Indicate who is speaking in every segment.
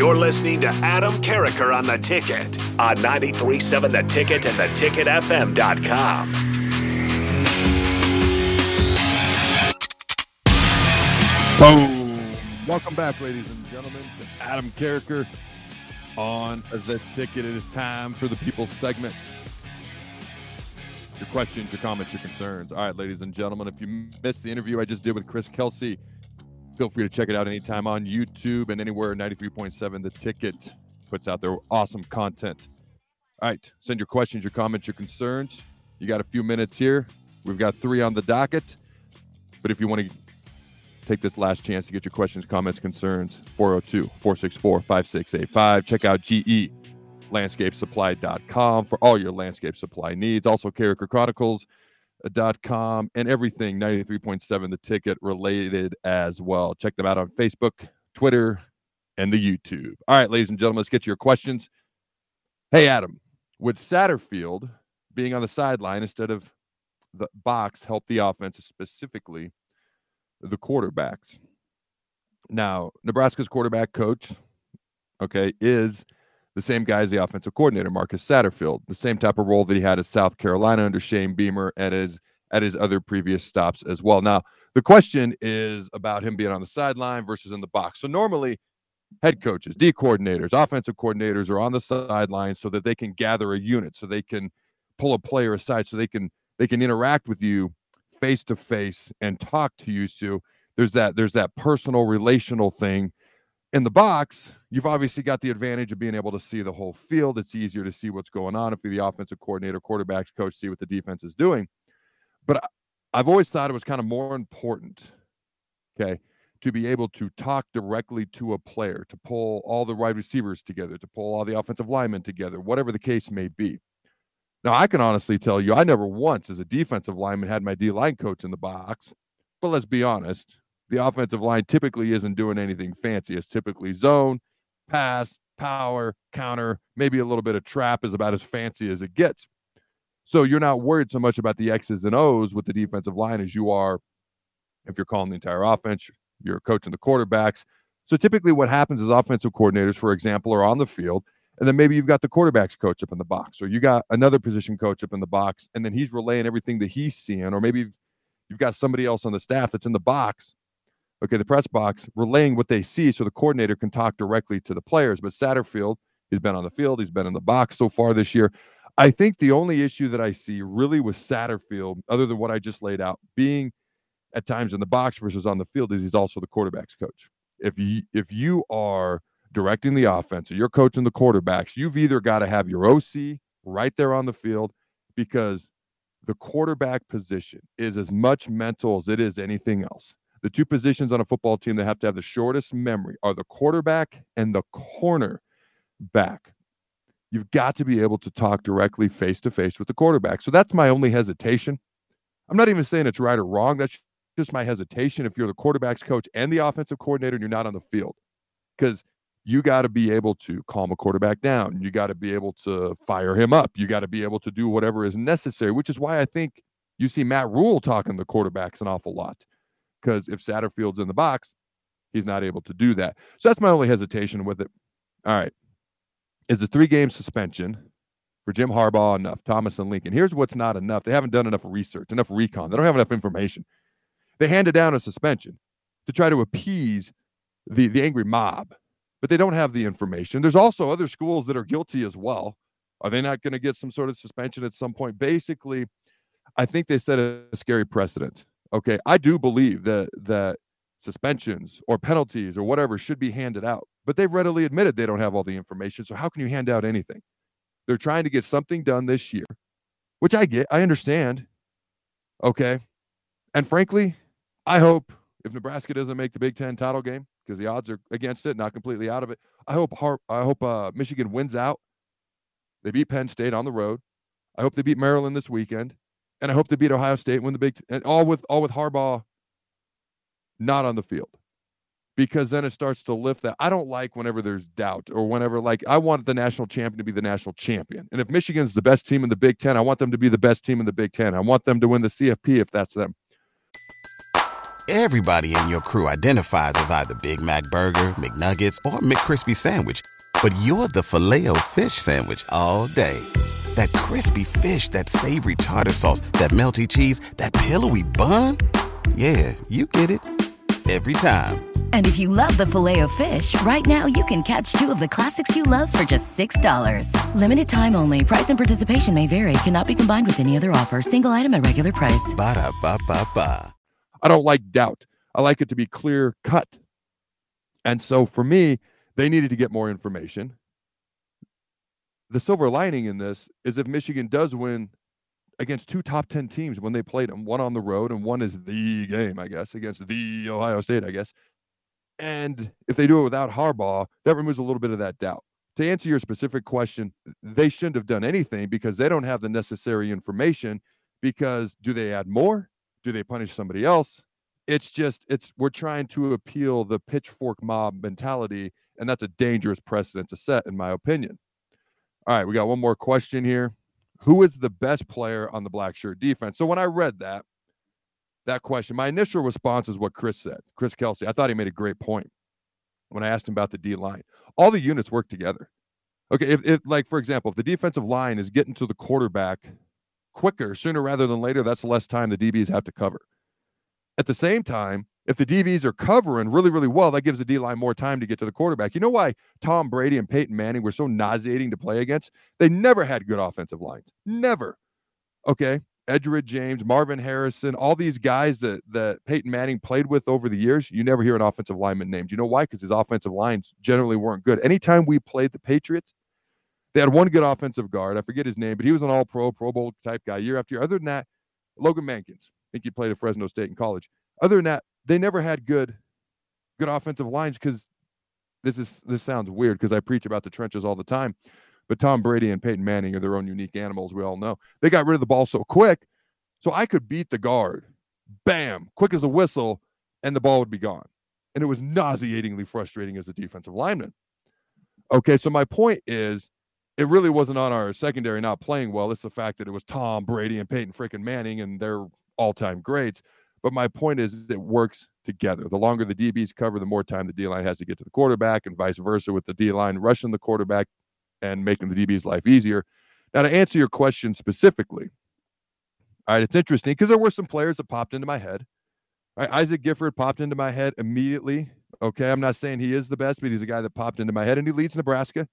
Speaker 1: You're listening to Adam Carriker on the ticket on 937 The Ticket and theticketfm.com.
Speaker 2: Boom. Welcome back, ladies and gentlemen, to Adam Carriker on the ticket. It is time for the people's segment. Your questions, your comments, your concerns. All right, ladies and gentlemen, if you missed the interview I just did with Chris Kelsey, feel free to check it out anytime on YouTube and anywhere 93.7 The Ticket puts out their awesome content. All right, send your questions, your comments, your concerns. You got a few minutes here. We've got three on the docket. But if you want to take this last chance to get your questions, comments, concerns, 402 464 5685. Check out GE landscapesupply.com for all your landscape supply needs. Also, Carriker com and everything 93.7 the ticket related as well. Check them out on Facebook, Twitter, and the YouTube. All right, ladies and gentlemen, let's get to your questions. Hey, Adam, would Satterfield being on the sideline instead of the box help the offense, specifically the quarterbacks? Now, Nebraska's quarterback coach, okay, is the same guy as the offensive coordinator, Marcus Satterfield, the same type of role that he had at South Carolina under Shane Beamer at his at his other previous stops as well. Now, the question is about him being on the sideline versus in the box. So normally head coaches, D coordinators, offensive coordinators are on the sideline so that they can gather a unit, so they can pull a player aside, so they can they can interact with you face to face and talk to you. So there's that there's that personal relational thing. In the box, you've obviously got the advantage of being able to see the whole field. It's easier to see what's going on if you're the offensive coordinator, quarterbacks coach, see what the defense is doing. But I've always thought it was kind of more important, okay, to be able to talk directly to a player, to pull all the wide receivers together, to pull all the offensive linemen together, whatever the case may be. Now, I can honestly tell you, I never once, as a defensive lineman, had my D line coach in the box. But let's be honest, the offensive line typically isn't doing anything fancy. It's typically zone, pass, power, counter, maybe a little bit of trap is about as fancy as it gets. So you're not worried so much about the X's and O's with the defensive line as you are if you're calling the entire offense, you're coaching the quarterbacks. So typically what happens is offensive coordinators, for example, are on the field, and then maybe you've got the quarterbacks coach up in the box, or you got another position coach up in the box, and then he's relaying everything that he's seeing, or maybe you've got somebody else on the staff that's in the box okay, the press box, relaying what they see so the coordinator can talk directly to the players. But Satterfield, he's been on the field, he's been in the box so far this year. I think the only issue that I see really with Satterfield, other than what I just laid out, being at times in the box versus on the field, is he's also the quarterback's coach. If you if you are directing the offense or you're coaching the quarterbacks, you've either got to have your OC right there on the field because the quarterback position is as much mental as it is anything else. The two positions on a football team that have to have the shortest memory are the quarterback and the corner back. You've got to be able to talk directly face to face with the quarterback. So that's my only hesitation. I'm not even saying it's right or wrong. That's just my hesitation if you're the quarterback's coach and the offensive coordinator and you're not on the field. Because you got to be able to calm a quarterback down. You got to be able to fire him up. You got to be able to do whatever is necessary, which is why I think you see Matt Rhule talking to quarterbacks an awful lot because if Satterfield's in the box, he's not able to do that. So that's my only hesitation with it. All right. Is the three game suspension for Jim Harbaugh enough? Thomas and Lincoln. Here's what's not enough. They haven't done enough research, enough recon. They don't have enough information. They handed down a suspension to try to appease the, the angry mob, but they don't have the information. There's also other schools that are guilty as well. Are they not going to get some sort of suspension at some point? Basically, I think they set a scary precedent. Okay, I do believe that that suspensions or penalties or whatever should be handed out, but they've readily admitted they don't have all the information. So how can you hand out anything? They're trying to get something done this year, which I get, I understand. Okay. And frankly, I hope if Nebraska doesn't make the Big Ten title game because the odds are against it, not completely out of it. I hope Har- I hope uh, Michigan wins out. They beat Penn State on the road. I hope they beat Maryland this weekend, and I hope they beat Ohio State win the Big Ten, and all with all with Harbaugh not on the field because then it starts to lift that. I don't like whenever there's doubt or whenever like I want the national champion to be the national champion. And if Michigan's the best team in the Big 10, I want them to be the best team in the Big 10. I want them to win the CFP if that's them.
Speaker 3: Everybody in your crew identifies as either Big Mac burger, McNuggets, or McCrispy sandwich, but you're the Filet-O-Fish sandwich all day. That crispy fish, that savory tartar sauce, that melty cheese, that pillowy bun? Yeah, you get it every time.
Speaker 4: And if you love the Filet-O-Fish, right now you can catch two of the classics you love for just $6. Limited time only. Price and participation may vary. Cannot be combined with any other offer. Single item at regular price.
Speaker 3: Ba da ba ba ba.
Speaker 2: I don't like doubt. I like it to be clear cut. And so for me, they needed to get more information. The silver lining in this is if Michigan does win against two top 10 teams when they played them, one on the road and one is the game, I guess, against the Ohio State, I guess. And if they do it without Harbaugh, that removes a little bit of that doubt. To answer your specific question, they shouldn't have done anything because they don't have the necessary information. Because do they add more? Do they punish somebody else? It's just, it's, we're trying to appeal the pitchfork mob mentality, and that's a dangerous precedent to set, in my opinion. All right, we got one more question here. Who is the best player on the black shirt defense? So when I read that, that question, my initial response is what Chris said. Chris Kelsey. I thought he made a great point when I asked him about the D line. All the units work together. Okay, if, if like for example, if the defensive line is getting to the quarterback quicker, sooner rather than later, that's less time the DBs have to cover. At the same time, if the DBs are covering really, really well, that gives the D line more time to get to the quarterback. You know why Tom Brady and Peyton Manning were so nauseating to play against? They never had good offensive lines. Never. Okay. Edgerrin James, Marvin Harrison, all these guys that that Peyton Manning played with over the years, you never hear an offensive lineman named. You know why? Because his offensive lines generally weren't good. Anytime we played the Patriots, they had one good offensive guard. I forget his name, but he was an all pro, Pro Bowl type guy year after year. Other than that, Logan Mankins. I think he played at Fresno State in college. Other than that, they never had good good offensive lines because this is this sounds weird because I preach about the trenches all the time. But Tom Brady and Peyton Manning are their own unique animals. We all know they got rid of the ball so quick, so I could beat the guard, bam, quick as a whistle, and the ball would be gone. And it was nauseatingly frustrating as a defensive lineman. Okay, so my point is, it really wasn't on our secondary not playing well. It's the fact that it was Tom Brady and Peyton freaking Manning and their all-time greats. But my point is, it works together. The longer the DBs cover, the more time the D line has to get to the quarterback, and vice versa with the D line rushing the quarterback and making the DB's life easier. Now, to answer your question specifically, all right, it's interesting because there were some players that popped into my head. Right, Isaac Gifford popped into my head immediately. Okay, I'm not saying he is the best, but he's a guy that popped into my head, and he leads Nebraska.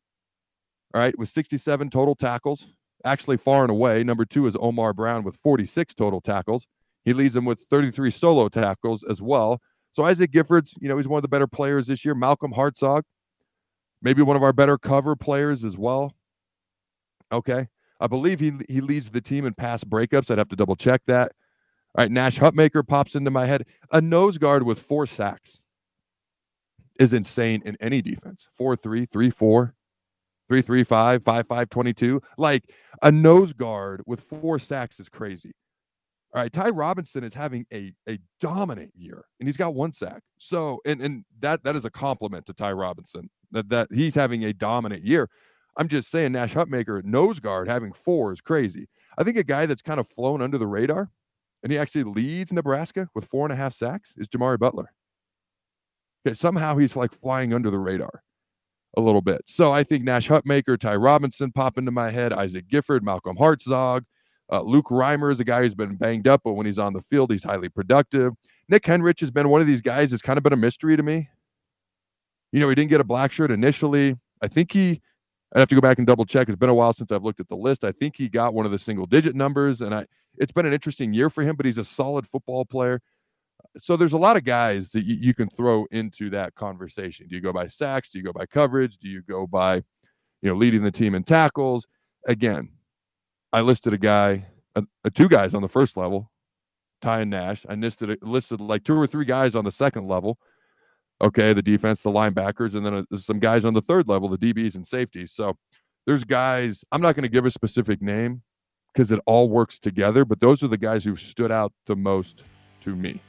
Speaker 2: All right, with 67 total tackles, actually far and away. Number two is Omar Brown with 46 total tackles. He leads them with 33 solo tackles as well. So Isaac Giffords, you know, he's one of the better players this year. Malcolm Hartzog, maybe one of our better cover players as well. Okay. I believe he he leads the team in pass breakups. I'd have to double check that. All right, Nash Hutmacher pops into my head. A nose guard with four sacks is insane in any defense. Four, three, three, four, three, three, five, five, five, 22. Like a nose guard with four sacks is crazy. All right, Ty Robinson is having a a dominant year, and he's got one sack. So, and and that that is a compliment to Ty Robinson that that he's having a dominant year. I'm just saying, Nash Hutmacher nose guard having four is crazy. I think a guy that's kind of flown under the radar, and he actually leads Nebraska with four and a half sacks is Jimari Butler. Okay, somehow he's like flying under the radar a little bit. So I think Nash Hutmacher, Ty Robinson pop into my head, Isaac Gifford, Malcolm Hartzog. Uh, Luke Reimer is a guy who's been banged up, but when he's on the field, he's highly productive. Nick Henrich has been one of these guys that's kind of been a mystery to me. You know, he didn't get a black shirt initially. I think he, I'd have to go back and double check. It's been a while since I've looked at the list. I think he got one of the single digit numbers, and I, it's been an interesting year for him, but he's a solid football player. So there's a lot of guys that you, you can throw into that conversation. Do you go by sacks? Do you go by coverage? Do you go by, you know, leading the team in tackles? Again, I listed a guy, a, a two guys on the first level, Ty and Nash. I listed listed like two or three guys on the second level. Okay, the defense, the linebackers, and then uh, some guys on the third level, the DBs and safeties. So there's guys. I'm not going to give a specific name because it all works together. But those are the guys who stood out the most to me.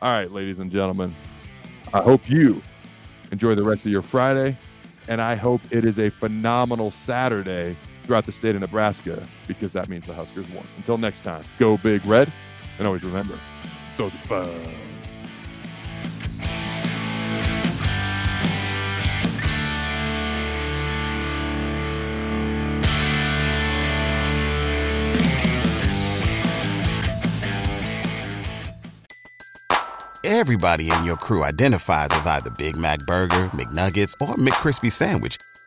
Speaker 2: All right, ladies and gentlemen, I hope you enjoy the rest of your Friday, and I hope it is a phenomenal Saturday throughout the state of Nebraska because that means the Huskers won. Until next time, go big red, and always remember, throw the buzz.
Speaker 3: Everybody in your crew identifies as either Big Mac Burger, McNuggets, or McCrispy Sandwich.